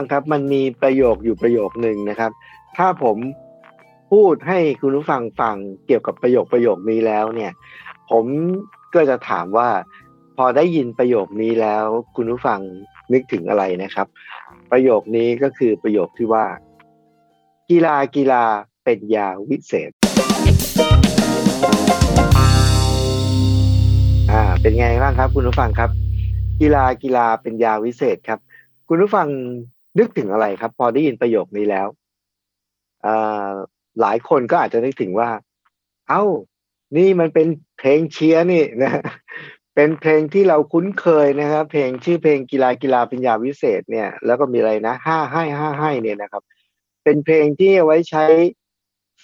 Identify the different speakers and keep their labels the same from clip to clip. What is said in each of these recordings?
Speaker 1: ฟังครับมันมีประโยคอยู่ประโยคหนึ่งนะครับ ถ้าผมพูดให้คุณผู้ฟังฟังเกี่ยวกับประโยคประโยคนี้แล้วเนี่ย ผมก็จะถามว่า พอได้ยินประโยคนี้แล้ว คุณผู้ฟังนึกถึงอะไรนะครับ ประโยคนี้ก็คือประโยคที่ว่า กีฬากีฬาเป็นยาวิเศษอ่าเป็นไงบ้างครับ คุณผู้ฟังครับ กีฬากีฬาเป็นยาวิเศษครับ คุณผู้ฟัง นึกถึงอะไรครับ พอได้ยินประโยคนี้แล้วอหลายคนก็อาจจะนึกถึงว่า เอ้า นี่มันเป็นเพลงเชียร์นี่นะเป็นเพลงที่เราคุ้นเคยนะครับ เพลงชื่อเพลงกีฬากีฬาเป็นยาวิเศษเนี่ย แล้วก็มีอะไรนะห้าให้ห้าให้เนี่ยนะครับ เป็นเพลงที่เอาไว้ใช้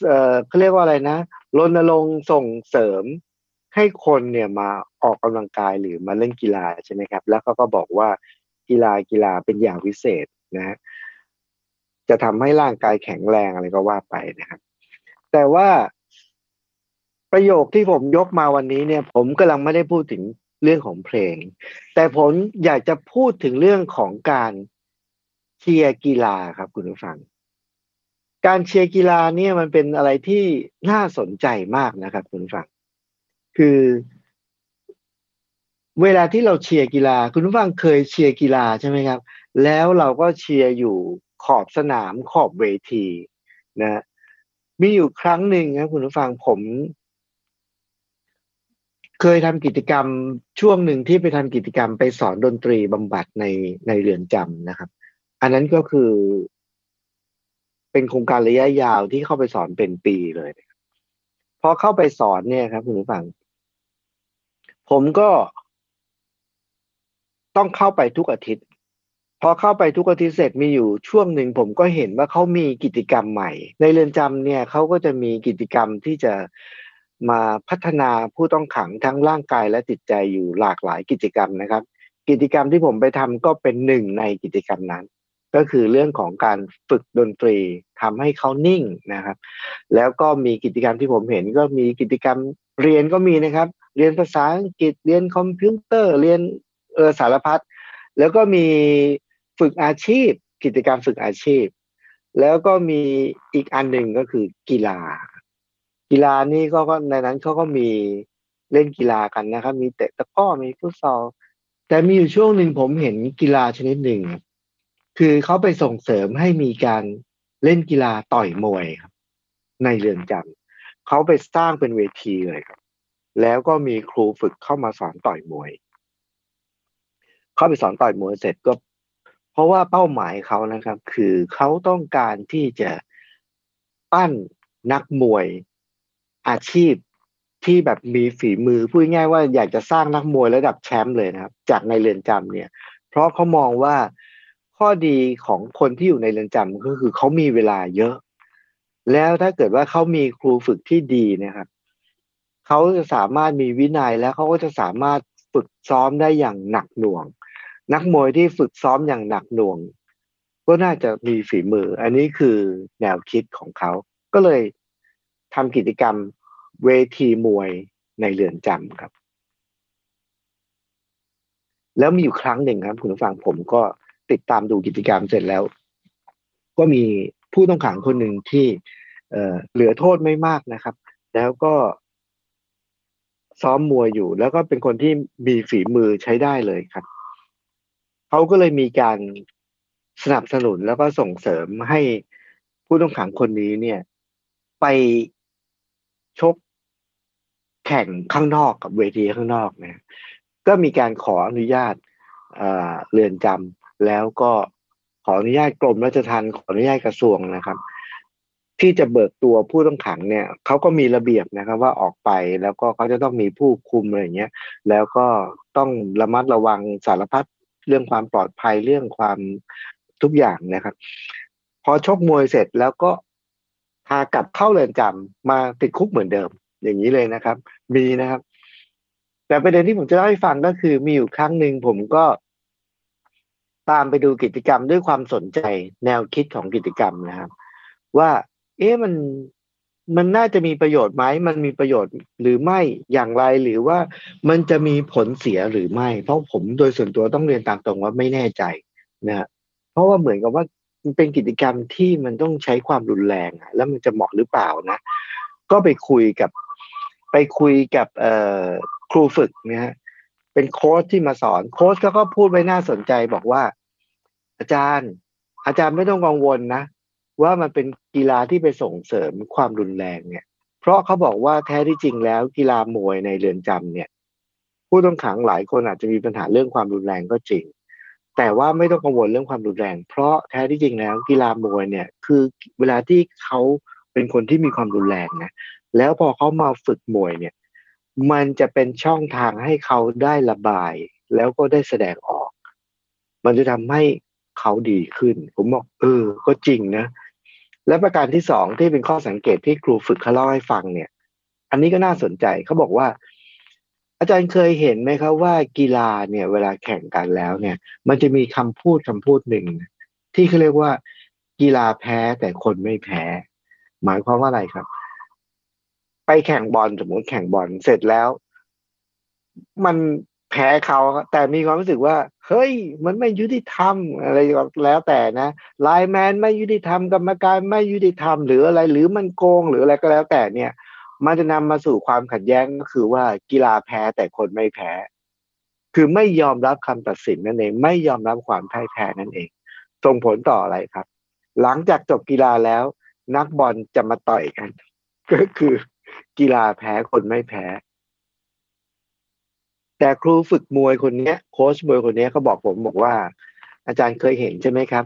Speaker 1: เอ่อเขาเรียกว่าอะไรนะรณรงค์ส่งเสริมให้คนเนี่ยมาออกกำลังกายหรือมาเล่นกีฬาใช่ไหมครับ แล้วเขาก็บอกว่ากีฬากีฬาเป็นอย่างวิเศษ นะฮะจะทำให้ร่างกายแข็งแรงอะไรก็ว่าไปนะครับ แต่ว่าประโยคที่ผมยกมาวันนี้เนี่ย ผมกำลังไม่ได้พูดถึงเรื่องของเพลง แต่ผมอยากจะพูดถึงเรื่องของการเชียร์กีฬาครับคุณผู้ฟัง การเชียร์กีฬาเนี่ยมันเป็นอะไรที่น่าสนใจมากนะครับคุณผู้ฟัง คือ เวลาที่เราเชียร์กีฬา คุณผู้ฟังเคยเชียร์กีฬาใช่ไหมครับ แล้วเราก็เชียร์อยู่ขอบสนามขอบเวทีนะมีอยู่ครั้งหนึ่งนะคุณผู้ฟังผม เคยทำกิจกรรมช่วงหนึ่งที่ไปทำกิจกรรมไปสอนดนตรีบำบัดในในเรือนจำนะครับ อันนั้นก็คือ เป็นโครงการระยะยาวที่เข้าไปสอนเป็นปีเลยพอเข้าไปสอนเนี่ยครับ คุณผู้ฟัง ผมก็ต้องเข้าไปทุกอาทิตย์ พอเข้าไปทุกอาทิตย์เสร็จมีอยู่ช่วงหนึ่งผมก็เห็นว่าเขามีกิจกรรมใหม่ ในเรือนจำเนี่ยเขาก็จะมีกิจกรรมที่จะมาพัฒนาผู้ต้องขังทั้งร่างกายและจิตใจอยู่หลากหลายกิจกรรมนะครับ กิจกรรมที่ผมไปทำก็เป็นหนึ่งในกิจกรรมนั้น ก็คือเรื่องของการฝึกดนตรีทำให้เขานิ่งนะครับ แล้วก็มีกิจกรรมที่ผมเห็นก็มีกิจกรรมเรียนก็มีนะครับ เรียนภาษาอังกฤษเรียนคอมพิวเตอร์เรียนเออสารพัดแล้วก็มี ฝึกอาชีพ กิจกรรมฝึกอาชีพ แล้วก็มีอีกอันหนึ่งก็คือกีฬา กีฬานี่ก็ในนั้นเขาก็มีเล่นกีฬากันนะครับ มีเตะตะก้อมีฟุตซอลแต่มีอยู่ช่วงหนึ่งผมเห็นกีฬาชนิดหนึ่งคือเขาไปส่งเสริมให้มีการเล่นกีฬาต่อยมวยครับ ในเรือนจำเขาไปสร้างเป็นเวทีเลยครับ แล้วก็มีครูฝึกเข้ามาสอนต่อยมวย เข้าไปสอนต่อยมวยเสร็จก็ เพราะว่าเป้าหมายเขานะครับ คือเขาต้องการที่จะปั้นนักมวยอาชีพที่แบบมีฝีมือพูดง่ายว่าอยากจะสร้างนักมวยระดับแชมป์เลยนะครับ จากในเรือนจำเนี่ย เพราะเขามองว่าข้อดีของคนที่อยู่ในเรือนจำก็คือเขามีเวลาเยอะ แล้วถ้าเกิดว่าเขามีครูฝึกที่ดีนะครับเขาจะสามารถมีวินัยแล้วเขาก็จะสามารถฝึกซ้อมได้อย่างหนักหน่วง นักมวยที่ฝึกซ้อมอย่างหนักหน่วง ก็น่าจะมีฝีมือ อันนี้คือแนวคิดของเขา ก็เลยทำกิจกรรมเวทีมวยในเรือนจำครับ แล้วมีอยู่ครั้งหนึ่งครับ คุณผู้ฟังผมก็ติดตามดูกิจกรรมเสร็จแล้ว ก็มีผู้ต้องขังคนหนึ่งที่เเหลือโทษไม่มากนะครับ แล้วก็ซ้อมมวยอยู่ แล้วก็เป็นคนที่มีฝีมือใช้ได้เลยครับ เขาก็เลยมีการสนับสนุนแล้วก็ส่งเสริมให้ผู้ต้องขังคนนี้เนี่ย ไปชกแข่งข้างนอกกับเวทีข้างนอกนะก็มีการขออนุญาตเรือนจำแล้วก็ขออนุญาตกรมราชทัณฑ์ขออนุญาตกระทรวงนะครับ ที่จะเบิกตัวผู้ต้องขังเนี่ยเขาก็มีระเบียบนะครับ ว่าออกไปแล้วก็เขาจะต้องมีผู้คุมอะไรเงี้ย แล้วก็ต้องระมัดระวังสารพัด เรื่องความปลอดภัยเรื่องความทุกอย่างนะครับ พอชกมวยเสร็จแล้วก็พากลับเข้าเรือนจำมาติดคุกเหมือนเดิม อย่างนี้เลยนะครับ มีนะครับ แต่ประเด็นที่ผมจะเล่าให้ฟังก็คือมีอยู่ครั้งหนึ่งผมก็ตามไปดูกิจกรรมด้วยความสนใจแนวคิดของกิจกรรมนะครับ ว่า เอ๊ะมัน มันน่าจะมีประโยชน์ไหมมันมีประโยชน์หรือไม่อย่างไรหรือว่ามันจะมีผลเสียหรือไม่ เพราะผมโดยส่วนตัวต้องเรียนตามตรงว่าไม่แน่ใจนะเพราะว่าเหมือนกับว่ามันเป็นกิจกรรมที่มันต้องใช้ความรุนแรงแล้วมันจะเหมาะหรือเปล่านะ ก็ไปคุยกับ ไปคุยกับครูฝึกนะฮะเป็นโค้ชที่มาสอนโค้ชเขาก็พูดไว้น่าสนใจบอกว่า อาจารย์ อาจารย์ไม่ต้องกังวลนะ ว่ามันเป็นกีฬาที่ไปส่งเสริมความรุนแรงเนี่ย เพราะเขาบอกว่าแท้ที่จริงแล้วกีฬามวยในเรือนจำเนี่ย ผู้ต้องขังหลายคนอาจจะมีปัญหาเรื่องความรุนแรงก็จริง แต่ว่าไม่ต้องกังวลเรื่องความรุนแรง เพราะแท้ที่จริงแล้วกีฬามวยเนี่ย คือเวลาที่เขาเป็นคนที่มีความรุนแรงนะแล้วพอเขามาฝึกมวยเนี่ย มันจะเป็นช่องทางให้เขาได้ระบาย แล้วก็ได้แสดงออก มันจะทำให้เขาดีขึ้น ผมบอกเออ ก็จริงนะ และประการที่สองที่เป็นข้อสังเกตที่ครูฝึกเขาเล่าให้ฟังเนี่ย อันนี้ก็น่าสนใจเขาบอกว่า อาจารย์เคยเห็นไหมครับว่ากีฬาเนี่ย เวลาแข่งกันแล้วเนี่ย มันจะมีคำพูดคำพูดหนึ่ง ที่เขาเรียกว่า กีฬาแพ้แต่คนไม่แพ้ หมายความว่าอะไรครับ ไปแข่งบอลสมมติแข่งบอลเสร็จแล้ว มัน พ้เขาแต่มีความรู้สึกว่า เฮ้ย มันไม่ยุติธรรมอะไรแล้วแต่นะไลแมนไม่ยุติธรรมกรรมการไม่ยุติธรรมหรืออะไร หรือมันโกงหรืออะไรก็แล้วแต่เนี่ย มันจะนำมาสู่ความขัดแย้งก็คือว่ากีฬาแพ้แต่คนไม่แพ้ คือไม่ยอมรับคำตัดสินนั่นเอง ไม่ยอมรับความพ่ายแพ้นั่นเองส่งผลต่ออะไรครับ หลังจากจบกีฬาแล้ว นักบอลจะมาต่อยกัน ก็คือกีฬาแพ้คนไม่แพ้ แต่ครูฝึกมวยคนนี้โค้ชมวยคนนี้เขาบอกผมบอกว่า อาจารย์เคยเห็นใช่ไหมครับ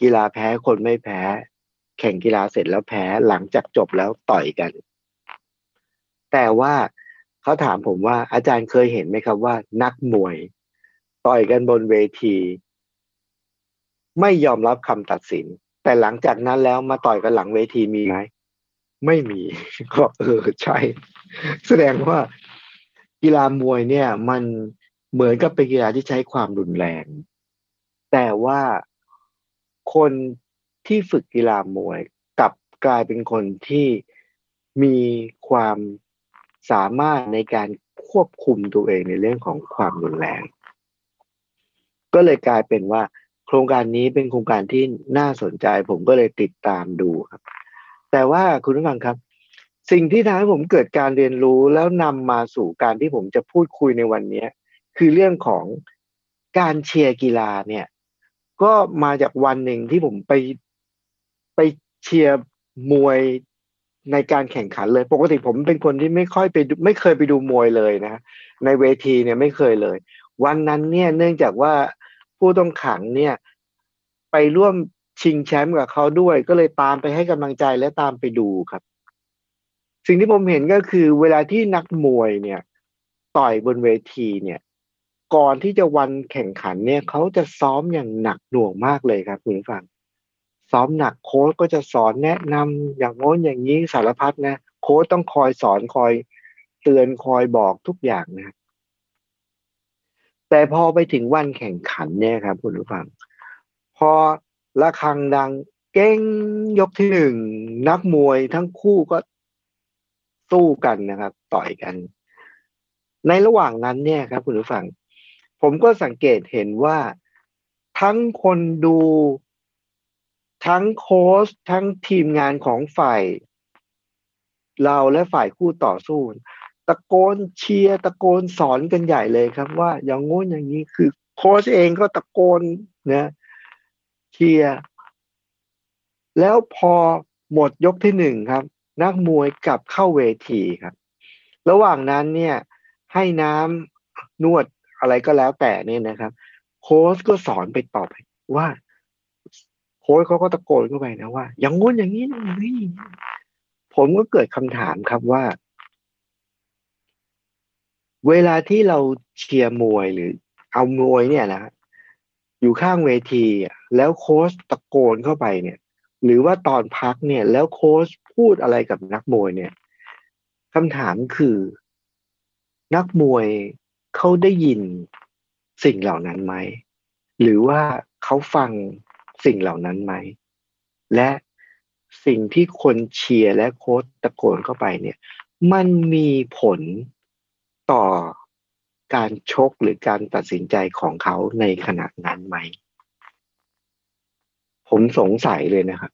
Speaker 1: กีฬาแพ้คนไม่แพ้ แข่งกีฬาเสร็จแล้วแพ้หลังจากจบแล้วต่อยกัน แต่ว่าเขาถามผมว่าอาจารย์เคยเห็นไหมครับว่า นักมวย ต่อยกันบนเวที ไม่ยอมรับคำตัดสิน แต่หลังจากนั้นแล้วมาต่อยกันหลังเวทีมีไหมไม่มีก็เออใช่ แสดงว่า กีฬามวยเนี่ย มันเหมือนกับเป็นกีฬาที่ใช้ความรุนแรง แต่ว่าคนที่ฝึกกีฬามวยกลับกลายเป็นคนที่มีความสามารถในการควบคุมตัวเองในเรื่องของความรุนแรง ก็เลยกลายเป็นว่า โครงการนี้เป็นโครงการที่น่าสนใจผมก็เลยติดตามดูครับ แต่ว่าคุณผู้ฟังครับ สิ่งที่ทำให้ผมเกิดการเรียนรู้แล้วนำมาสู่การที่ผมจะพูดคุยในวันนี้คือเรื่องของการเชียร์กีฬาเนี่ย ก็มาจากวันหนึ่งที่ผมไปไปเชียร์มวยในการแข่งขันเลย ปกติผมเป็นคนที่ไม่ค่อยไปไม่เคยไปดูมวยเลยนะ ในเวทีเนี่ยไม่เคยเลย วันนั้นเนี่ยเนื่องจากว่าผู้ต้องขังเนี่ย ไปร่วมชิงแชมป์กับเขาด้วย ก็เลยตามไปให้กำลังใจและตามไปดูครับ สิ่งที่ผมเห็นก็คือเวลาที่นักมวยเนี่ยต่อยบนเวทีเนี่ย ก่อนที่จะวันแข่งขันเนี่ยเขาจะซ้อมอย่างหนักหน่วงมากเลยครับคุณผู้ฟัง ซ้อมหนักโค้ชก็จะสอนแนะนำอย่างโน้นอย่างนี้สารพัดนะโค้ชต้องคอยสอนคอยเตือนคอยบอกทุกอย่างนะแต่พอไปถึงวันแข่งขันเนี่ยครับคุณผู้ฟัง พอระฆังดังเก้งยกที่หนึ่งนักมวยทั้งคู่ก็ สู้กันนะครับ ต่อยกัน ในระหว่างนั้นเนี่ยครับ คุณผู้ฟัง ผมก็สังเกตเห็นว่าทั้งคนดูทั้งโค้ชทั้งทีมงานของฝ่าย เราและฝ่ายคู่ต่อสู้ ตะโกนเชียร์ตะโกนสอนกันใหญ่เลยครับ ว่าอย่างงู้นอย่างนี้คือโค้ชเองก็ตะโกนนะเชียร์แล้วพอหมดยกที่หนึ่งครับ นักมวยกลับเข้าเวทีครับ ระหว่างนั้นเนี่ยให้น้ำนวดอะไรก็แล้วแต่เนี่ยนะครับโค้ชก็สอนไปตอบว่าโค้ชเขาก็ตะโกนเข้าไปนะว่า อย่างงู้นอย่างนี้นี้ผมก็เกิดคำถามครับว่า เวลาที่เราเชียร์มวยหรือ เอามวยเนี่ยนะอยู่ข้างเวทีแล้วโค้ชตะโกนเข้าไปเนี่ย หรือว่าตอนพักเนี่ย แล้วโค้ช พูดอะไรกับนักมวยเนี่ยคำถามคือนักมวยเขาได้ยินสิ่งเหล่านั้นไหม หรือว่าเขาฟังสิ่งเหล่านั้นไหม และสิ่งที่คนเชียร์และโค้ชตะโกนเข้าไปเนี่ย มันมีผลต่อการชกหรือการตัดสินใจของเขาในขณะนั้นไหม ผมสงสัยเลยนะครับ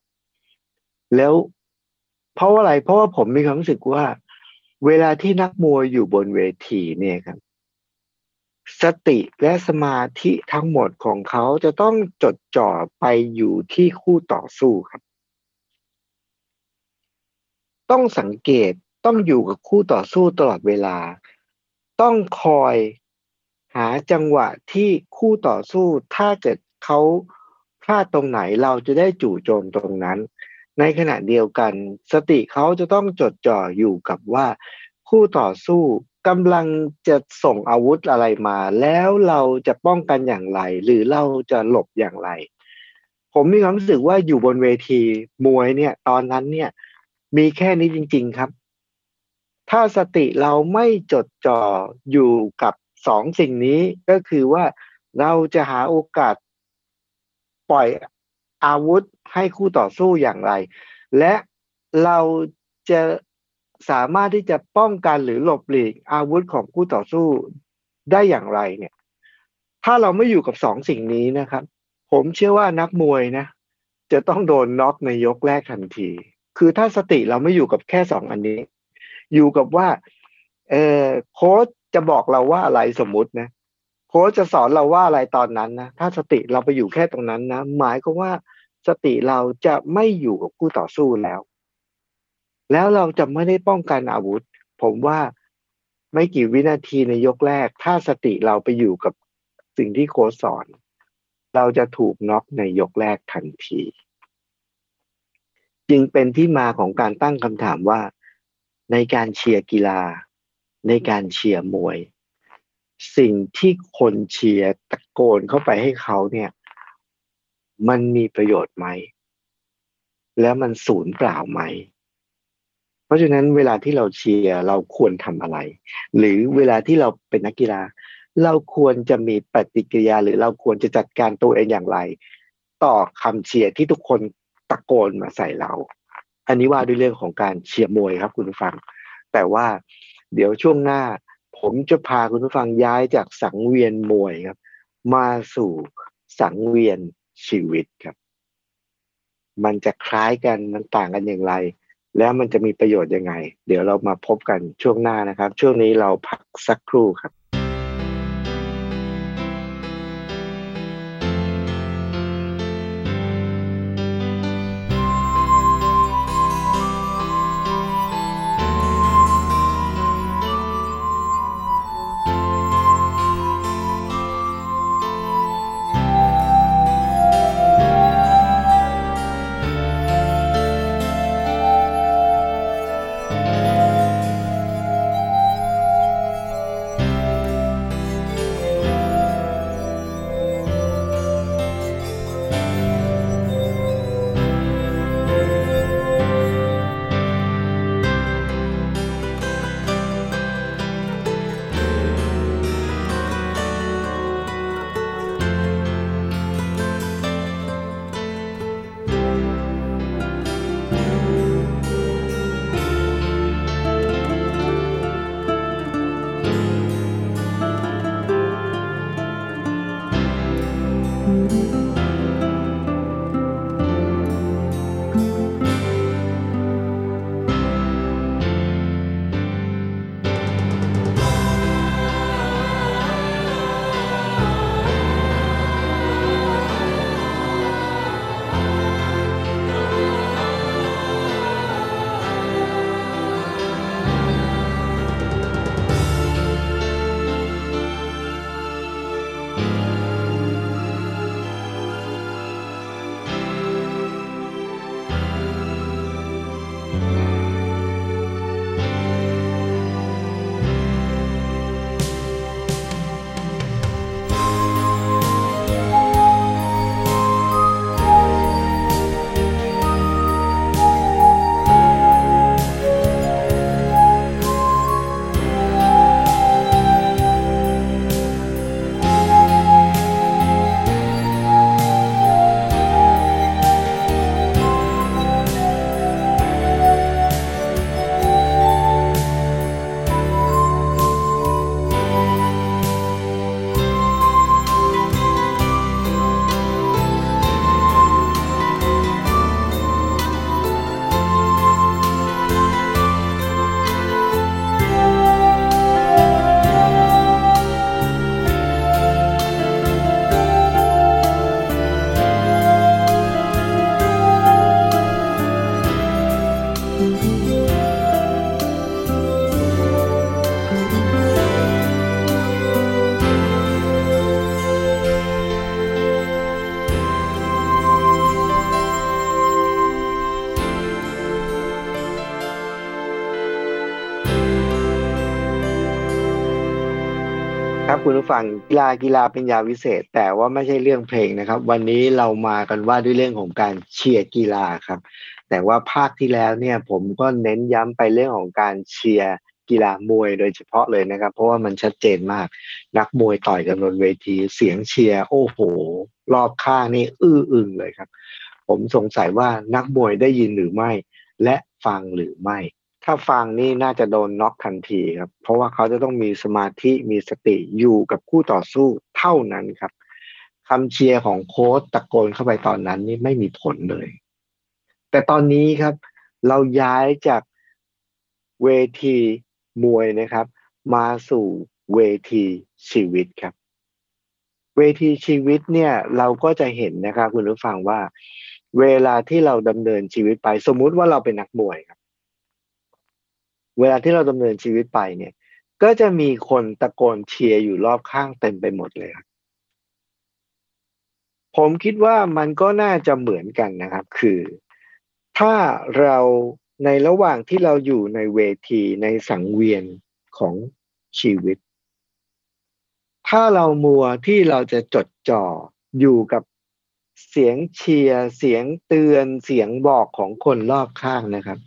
Speaker 1: แล้ว เพราะอะไร เพราะว่าผมมีความรู้สึกว่า เวลาที่นักมวยอยู่บนเวทีเนี่ยครับ สติและสมาธิทั้งหมดของเขาจะต้องจดจ่อไปอยู่ที่คู่ต่อสู้ครับ ต้องสังเกตต้องอยู่กับคู่ต่อสู้ตลอดเวลา ต้องคอยหาจังหวะที่คู่ต่อสู้ถ้าเกิดเขาพลาดตรงไหนเราจะได้จู่โจมตรงนั้น ในขณะเดียวกัน สติเขาจะต้องจดจ่ออยู่กับว่าคู่ต่อสู้กำลังจะส่งอาวุธอะไรมา แล้วเราจะป้องกันอย่างไร หรือเราจะหลบอย่างไร ผมมีความรู้สึกว่าอยู่บนเวทีมวยเนี่ย ตอนนั้นเนี่ย มีแค่นี้จริง ๆครับ ถ้าสติเราไม่จดจ่ออยู่กับสองสิ่งนี้ก็คือว่าเราจะหาโอกาสปล่อย อาวุธให้คู่ต่อสู้อย่างไร และเราจะสามารถที่จะป้องกันหรือหลบหลีกอาวุธของคู่ต่อสู้ได้อย่างไรเนี่ย ถ้าเราไม่อยู่กับสองสิ่งนี้นะครับ ผมเชื่อว่านักมวยนะ จะต้องโดนน็อกในยกแรกทันที คือถ้าสติเราไม่อยู่กับแค่สองอันนี้ อยู่กับว่า เออโค้ชจะบอกเราว่าอะไรสมมุตินะ โค้ชจะสอนเราว่าอะไรตอนนั้นนะถ้าสติเราไปอยู่แค่ตรงนั้นนะหมายก็ว่าสติเราจะไม่อยู่กับคู่ต่อสู้แล้ว แล้วเราจะไม่ได้ป้องกันอาวุธ ผมว่าไม่กี่วินาทีในยกแรก ถ้าสติเราไปอยู่กับสิ่งที่โค้ชสอน เราจะถูกน็อกในยกแรกทันที จึงเป็นที่มาของการตั้งคำถามว่า ในการเชียร์กีฬา ในการเชียร์มวย สิ่งที่คนเชียร์ตะโกนเข้าไปให้เขาเนี่ย มันมีประโยชน์ไหม แล้วมันสูญเปล่าไหม เพราะฉะนั้นเวลาที่เราเชียร์เราควรทำอะไร หรือเวลาที่เราเป็นนักกีฬา เราควรจะมีปฏิกิริยา หรือเราควรจะจัดการตัวเองอย่างไร ต่อคำเชียร์ที่ทุกคนตะโกนมาใส่เรา อันนี้ว่าด้วยเรื่องของการเชียร์มวยครับคุณผู้ฟัง แต่ว่าเดี๋ยวช่วงหน้า ผมจะพาคุณผู้ฟังย้ายจากสังเวียนมวยครับ มาสู่สังเวียนชีวิตครับ มันจะคล้ายกันมันต่างกันอย่างไร แล้วมันจะมีประโยชน์ยังไง เดี๋ยวเรามาพบกันช่วงหน้านะครับ ช่วงนี้เราพักสักครู่ครับ ผู้ฟังกีฬากีฬาเป็นยาวิเศษ แต่ว่าไม่ใช่เรื่องเพลงนะครับ วันนี้เรามากันว่าด้วยเรื่องของการเชียร์กีฬาครับ แต่ว่าภาคที่แล้วเนี่ยผมก็เน้นย้ำไปเรื่องของการเชียร์กีฬามวยโดยเฉพาะเลยนะครับ เพราะว่ามันชัดเจนมาก นักมวยต่อยกันบนเวทีเสียงเชียร์โอ้โห รอบข้างนี่อื้ออึงเลยครับ ผมสงสัยว่านักมวยได้ยินหรือไม่ และฟังหรือไม่ ถ้าฟังนี่น่าจะโดนน็อกทันทีครับ เพราะว่าเขาจะต้องมีสมาธิมีสติอยู่กับคู่ต่อสู้เท่านั้นครับคำเชียร์ของโค้ชตะโกนเข้าไปตอนนั้นนี่ไม่มีผลเลย แต่ตอนนี้ครับ เราย้ายจากเวทีมวยนะครับ มาสู่เวทีชีวิตครับ เวทีชีวิตเนี่ยเราก็จะเห็นนะครับคุณผู้ฟังว่า เวลาที่เราดำเนินชีวิตไป สมมุติว่าเราเป็นนักมวยครับ เวลาที่เราดำเนินชีวิตไปเนี่ย ก็จะมีคนตะโกนเชียร์อยู่รอบข้างเต็มไปหมดเลยครับผมคิดว่ามันก็น่าจะเหมือนกันนะครับ คือ ถ้าเราในระหว่างที่เราอยู่ในเวทีในสังเวียนของชีวิต ถ้าเรามัวที่เราจะจดจ่ออยู่กับเสียงเชียร์เสียงเตือนเสียงบอกของคนรอบข้างนะครับ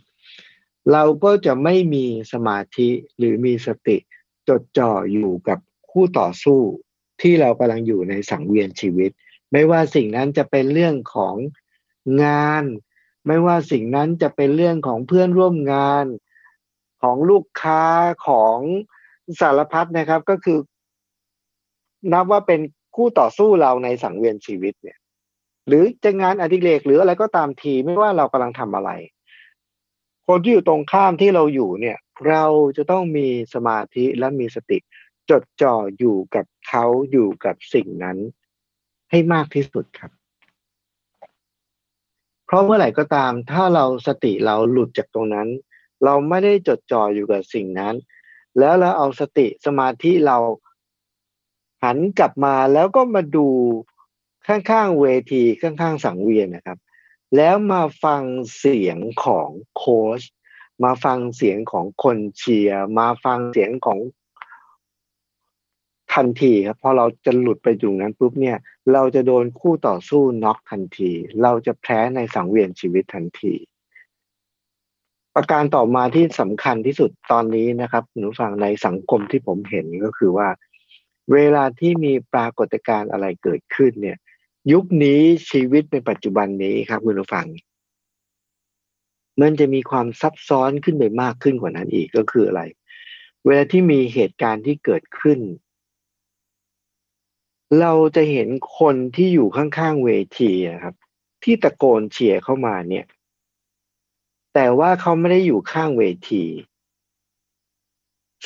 Speaker 1: เราก็จะไม่มีสมาธิหรือมีสติจดจ่ออยู่กับคู่ต่อสู้ที่เรากำลังอยู่ในสังเวียนชีวิต ไม่ว่าสิ่งนั้นจะเป็นเรื่องของงาน ไม่ว่าสิ่งนั้นจะเป็นเรื่องของเพื่อนร่วมงาน ของลูกค้าของสารพัดนะครับก็คือ นับว่าเป็นคู่ต่อสู้เราในสังเวียนชีวิตเนี่ย หรือจะงานอดิเรกหรืออะไรก็ตามทีไม่ว่าเรากำลังทำอะไร คนที่อยู่ตรงข้ามที่เราอยู่เนี่ย เราจะต้องมีสมาธิและมีสติ จดจ่ออยู่กับเขาอยู่กับสิ่งนั้น ให้มากที่สุดครับ เพราะเมื่อไหร่ก็ตาม ถ้าเราสติเราหลุดจากตรงนั้น เราไม่ได้จดจ่ออยู่กับสิ่งนั้น แล้วเราเอาสติสมาธิเราหันกลับมาแล้วก็มาดูข้างๆเวทีข้างๆสังเวียนนะครับ แล้วมาฟังเสียงของโค้ชมาฟังเสียงของคนเชียร์มาฟังเสียงของทันทีครับพอเราจะหลุดไปอยู่นั้นปุ๊บเนี่ย เราจะโดนคู่ต่อสู้น็อกทันที เราจะแพ้ในสังเวียนชีวิตทันที ประการต่อมาที่สำคัญที่สุดตอนนี้นะครับหนูฟังในสังคมที่ผมเห็นก็คือว่า เวลาที่มีปรากฏการณ์อะไรเกิดขึ้นเนี่ย ยุคนี้ชีวิตในปัจจุบันนี้ครับคุณผู้ฟัง มันจะมีความซับซ้อนขึ้นไปมากขึ้นกว่านั้นอีกก็คืออะไร เวลาที่มีเหตุการณ์ที่เกิดขึ้น เราจะเห็นคนที่อยู่ข้างๆเวทีครับ ที่ตะโกนเชียร์เข้ามาเนี่ย แต่ว่าเขาไม่ได้อยู่ข้างเวที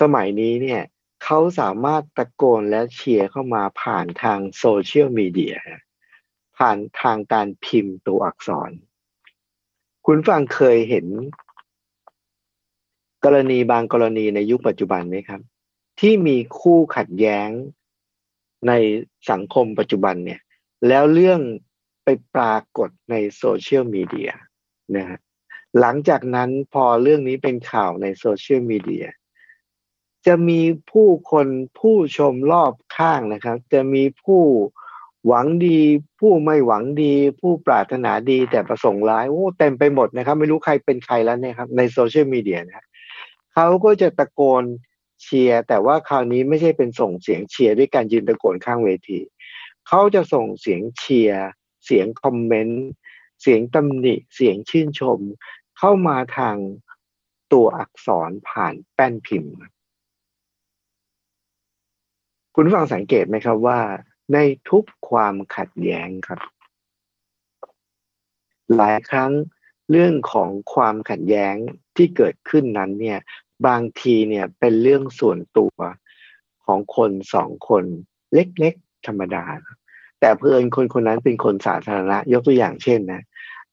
Speaker 1: สมัยนี้เนี่ยเขาสามารถตะโกนและเชียร์เข้ามาผ่านทางโซเชียลมีเดีย ผ่านทางการพิมพ์ตัวอักษร คุณฟังเคยเห็น กรณีบางกรณีในยุคปัจจุบันไหมครับ ที่มีคู่ขัดแย้งในสังคมปัจจุบันเนี่ย แล้วเรื่องไปปรากฏในโซเชียลมีเดียนะฮะหลังจากนั้นพอเรื่องนี้เป็นข่าวในโซเชียลมีเดียจะมีผู้คนผู้ชมรอบข้างนะครับ จะมีผู้ หวังดีผู้ไม่หวังดี ผู้ปรารถนาดีแต่ประสงค์ร้ายโอ้เต็มไปหมดนะครับ ไม่รู้ใครเป็นใครแล้วเนี่ยครับในโซเชียลมีเดียนะเขาก็จะตะโกนเชียร์แต่ว่าคราวนี้ไม่ใช่เป็นส่งเสียงเชียร์ด้วยการยืนตะโกนข้างเวที เขาจะส่งเสียงเชียร์เสียงคอมเมนต์เสียงตำหนิเสียงชื่นชม เข้ามาทางตัวอักษรผ่านแป้นพิมพ์ คุณฟังสังเกตไหมครับว่า ในทุกความขัดแย้งครับ หลายครั้งเรื่องของความขัดแย้งที่เกิดขึ้นนั้นเนี่ย บางทีเนี่ยเป็นเรื่องส่วนตัวของคนสองคนเล็กๆธรรมดา แต่เพื่อนคนคนนั้นเป็นคนสาธารณะ ยกตัวอย่างเช่นนะ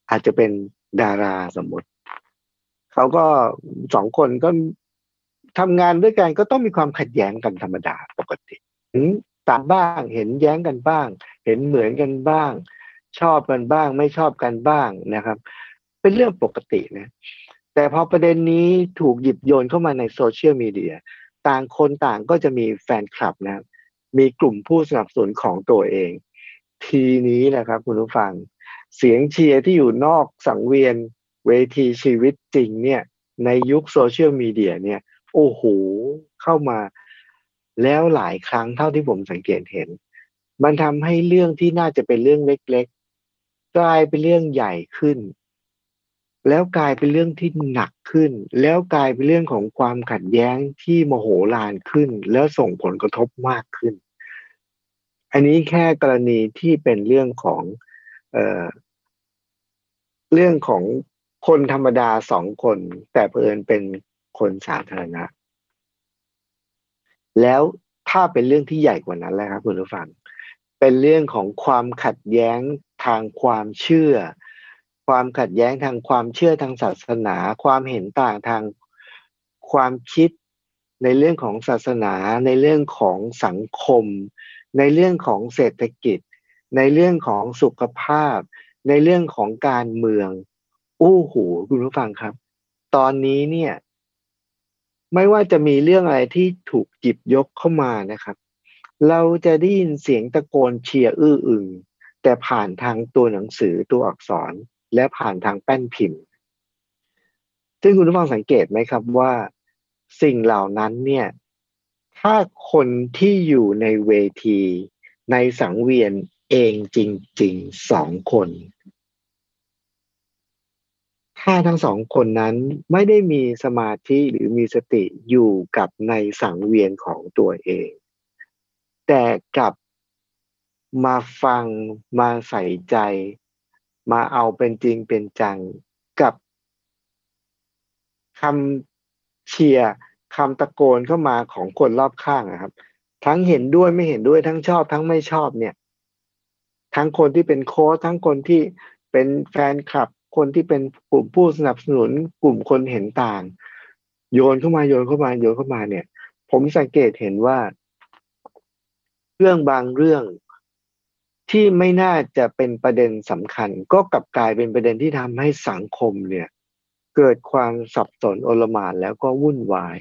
Speaker 1: อาจจะเป็นดาราสมมติ เขาก็สองคนก็ทำงานด้วยกันก็ต้องมีความขัดแย้งกันธรรมดาปกติ ต่างบ้าง เห็นแย้งกันบ้าง เห็นเหมือนกันบ้าง ชอบกันบ้าง ไม่ชอบกันบ้างนะครับ เป็นเรื่องปกตินะแต่พอประเด็นนี้ถูกหยิบโยนเข้ามาในโซเชียลมีเดียต่างคนต่างก็จะมีแฟนคลับนะ มีกลุ่มผู้สนับสนุนของตัวเอง ทีนี้แหละครับคุณผู้ฟัง เสียงเชียร์ที่อยู่นอกสังเวียนเวทีชีวิตจริงเนี่ย ในยุคโซเชียลมีเดียเนี่ย โอ้โห เข้ามา แล้วหลายครั้งเท่าที่ผมสังเกตเห็น มันทำให้เรื่องที่น่าจะเป็นเรื่องเล็กๆ กลายเป็นเรื่องใหญ่ขึ้น แล้วกลายเป็นเรื่องที่หนักขึ้น แล้วกลายเป็นเรื่องของความขัดแย้งที่โมโหลานขึ้น แล้วส่งผลกระทบมากขึ้น อันนี้แค่กรณีที่เป็นเรื่องของเอ่อเรื่องของคนธรรมดาสองคน แต่เพิ่นเป็นคนสาธารณะ แล้วถ้าเป็นเรื่องที่ใหญ่กว่านั้นแล้วครับคุณผู้ฟัง เป็นเรื่องของความขัดแย้งทางความเชื่อ ความขัดแย้งทางความเชื่อทางศาสนา ความเห็นต่างทางความคิดในเรื่องของศาสนา ในเรื่องของสังคม ในเรื่องของเศรษฐกิจ ในเรื่องของสุขภาพ ในเรื่องของการเมืองโอ้โหคุณผู้ฟังครับ ตอนนี้เนี่ย ไม่ว่าจะมีเรื่องอะไรที่ถูกจิบยกเข้ามานะครับ เราจะได้ยินเสียงตะโกนเชียร์อื้ออึงแต่ผ่านทางตัวหนังสือตัวอักษรและผ่านทางแป้นพิมพ์ ซึ่งคุณผู้ฟังสังเกตไหมครับว่าสิ่งเหล่านั้นเนี่ย ถ้าคนที่อยู่ในเวทีในสังเวียนเองจริงๆสองคน ถ้าทั้งสองคนนั้นไม่ได้มีสมาธิหรือมีสติอยู่กับในสังเวียนของตัวเอง แต่กลับมาฟังมาใส่ใจ มาเอาเป็นจริงเป็นจังกับคำเชียร์คำตะโกนเข้ามาของคนรอบข้างนะครับ ทั้งเห็นด้วยไม่เห็นด้วยทั้งชอบ ทั้งไม่ชอบเนี่ย ทั้งคนที่เป็นโค้ชทั้งคนที่เป็นแฟนคลับ คนที่เป็นกลุ่มผู้สนับสนุนกลุ่มคนเห็นต่าง โยนเข้ามาโยนเข้ามาโยนเข้ามาเนี่ย ผมสังเกตเห็นว่า เรื่องบางเรื่องที่ไม่น่าจะเป็นประเด็นสำคัญ ก็กลับกลายเป็นประเด็นที่ทำให้สังคมเนี่ย เกิดความสับสนโอลมานแล้วก็วุ่นวาย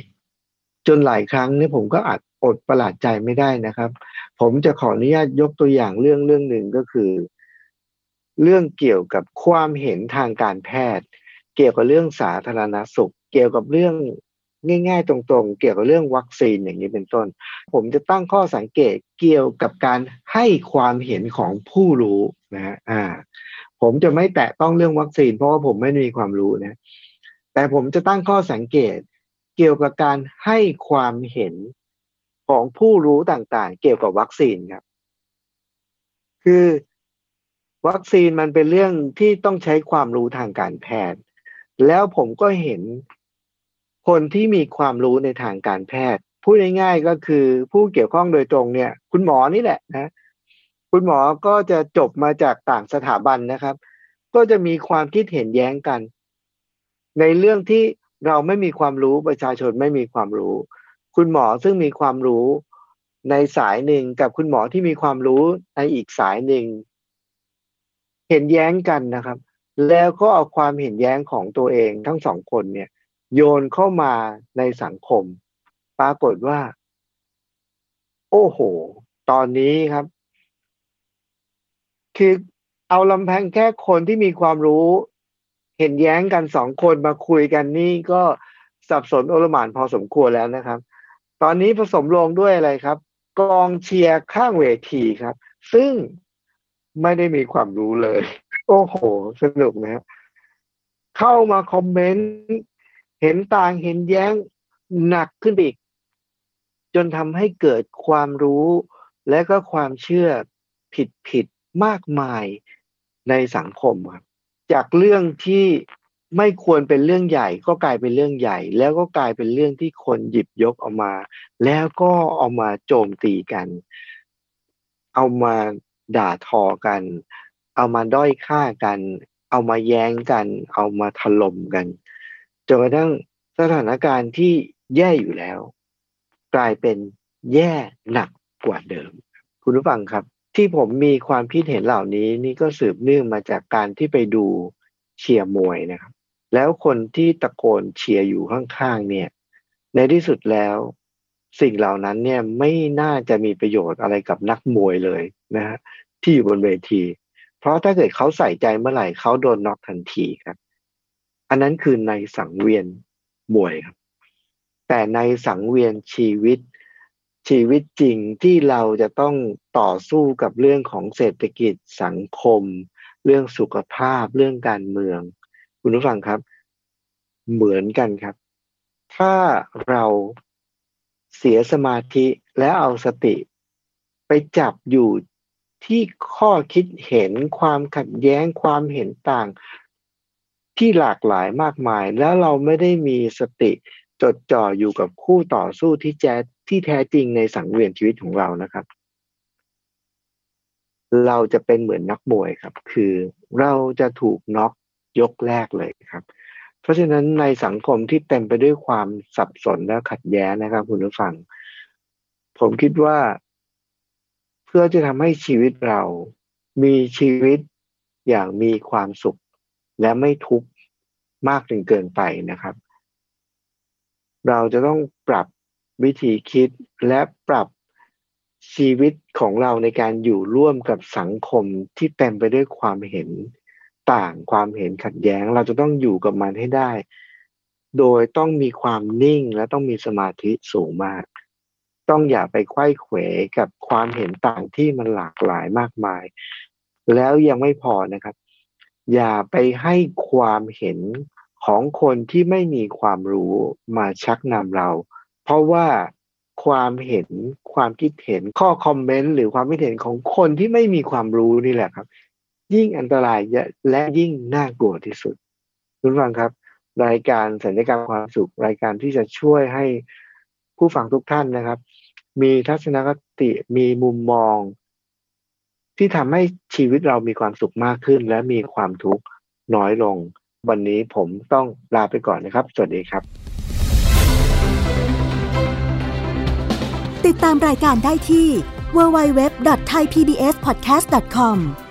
Speaker 1: จนหลายครั้งเนี่ยผมก็อาจอดประหลาดใจไม่ได้นะครับ ผมจะขออนุญาตยกตัวอย่างเรื่องเรื่องหนึ่งก็คือ เรื่องเกี่ยวกับความเห็นทางการแพทย์ เกี่ยวกับเรื่องสาธารณสุข เกี่ยวกับเรื่องง่ายๆ ตรงๆ เกี่ยวกับเรื่องวัคซีนอย่างนี้เป็นต้น ผมจะตั้งข้อสังเกตเกี่ยวกับการให้ความเห็นของผู้รู้นะฮะอ่า ผมจะไม่แตะต้องเรื่องวัคซีน เพราะว่าผมไม่มีความรู้นะ แต่ผมจะตั้งข้อสังเกต เกี่ยวกับการให้ความเห็นของผู้รู้ต่างๆ เกี่ยวกับวัคซีนครับ คือ วัคซีนมันเป็นเรื่องที่ต้องใช้ความรู้ทางการแพทย์ แล้วผมก็เห็นคนที่มีความรู้ในทางการแพทย์ พูดง่ายๆก็คือผู้เกี่ยวข้องโดยตรงเนี่ย คุณหมอนี่แหละนะ คุณหมอก็จะจบมาจากต่างสถาบันนะครับ ก็จะมีความคิดเห็นแย้งกัน ในเรื่องที่เราไม่มีความรู้ประชาชนไม่มีความรู้ คุณหมอซึ่งมีความรู้ในสายหนึ่งกับคุณหมอที่มีความรู้ในอีกสายหนึ่ง เห็นแย้งกันนะครับ แล้วก็เอาความเห็นแย้งของตัวเองทั้งสองคนเนี่ย โยนเข้ามาในสังคม ปรากฏว่า โอ้โห ตอนนี้ครับ คือเอาลำแพงแค่คนที่มีความรู้ เห็นแย้งกันสองคนมาคุยกันนี่ก็สับสนโอลหมานพอสมควรแล้วนะครับ ตอนนี้ผสมลงด้วยอะไรครับ กองเชียร์ข้างเวทีครับ ซึ่ง ไม่ได้มีความรู้เลย โอ้โห สนุกนะเข้ามาคอมเมนต์ เห็นต่างเห็นแย้งหนักขึ้นอีก จนทำให้เกิดความรู้และก็ความเชื่อผิดผิดมากมายในสังคมครับจากเรื่องที่ไม่ควรเป็นเรื่องใหญ่ ก็กลายเป็นเรื่องใหญ่ แล้วก็กลายเป็นเรื่องที่คนหยิบยกออกมา แล้วก็เอามาโจมตีกัน เอามา ด่าทอกัน เอามาด้อยค่ากัน เอามาแย้งกัน เอามาถล่มกันจนกระทั่งสถานการณ์ที่แย่อยู่แล้ว กลายเป็นแย่หนักกว่าเดิม คุณผู้ฟังครับ ที่ผมมีความคิดเห็นเหล่านี้นี่ก็สืบเนื่องมาจากการที่ไปดูเชียร์มวยนะครับ แล้วคนที่ตะโกนเชียร์อยู่ข้างๆเนี่ย ในที่สุดแล้ว สิ่งเหล่านั้นเนี่ยไม่น่าจะมีประโยชน์อะไรกับนักมวยเลยนะฮะที่อยู่บนเวที เพราะถ้าเกิดเขาใส่ใจเมื่อไหร่เขาโดนน็อกทันทีครับ อันนั้นคือในสังเวียนมวยครับ แต่ในสังเวียนชีวิตชีวิตจริงที่เราจะต้องต่อสู้กับเรื่องของเศรษฐกิจสังคม เรื่องสุขภาพเรื่องการเมือง คุณผู้ฟังครับ เหมือนกันครับ ถ้าเรา เสียสมาธิและเอาสติ ไปจับอยู่ที่ข้อคิดเห็นความขัดแย้งความเห็นต่าง ที่หลากหลายมากมาย แล้วเราไม่ได้มีสติจดจ่ออยู่กับคู่ต่อสู้ที่แจที่แท้จริงในสังเวียนชีวิตของเรานะครับ เราจะเป็นเหมือนนักมวยครับ คือเราจะถูกน็อกยกแรกเลยครับ ราะฉะนั้นในสังคมที่เต็มไปด้วยความสับสนและขัดแย้งนะครับ คุณผู้ฟัง ผมคิดว่า เพื่อจะทำให้ชีวิตเรามีชีวิตอย่างมีความสุข และไม่ทุกข์มากจนเกินไปนะครับ เราจะต้องปรับวิธีคิดและปรับชีวิตของเราในการอยู่ร่วมกับสังคมที่เต็มไปด้วยความเห็น ต่างความเห็นขัดแย้ง เราจะต้องอยู่กับมันให้ได้ โดยต้องมีความนิ่งและต้องมีสมาธิสูงมาก ต้องอย่าไปไขว้เขวกับความเห็นต่างที่มันหลากหลายมากมาย แล้วยังไม่พอนะครับ อย่าไปให้ความเห็นของคนที่ไม่มีความรู้มาชักนำเรา เพราะว่าความเห็นความคิดเห็นข้อคอมเมนต์หรือความคิดเห็นของคนที่ไม่มีความรู้นี่แหละครับ ยิ่งอันตรายและยิ่งน่ากลัวที่สุดคุณฟังครับ รายการสัญญกรรมความสุขรายการที่จะช่วยให้ผู้ฟังทุกท่านนะครับ มีทัศนคติมีมุมมอง ที่ทำให้ชีวิตเรามีความสุขมากขึ้น และมีความทุกข์น้อยลง วันนี้ผมต้องลาไปก่อนนะครับ สวัสดีครับ
Speaker 2: ติดตามรายการได้ที่ www.thaipbspodcast.com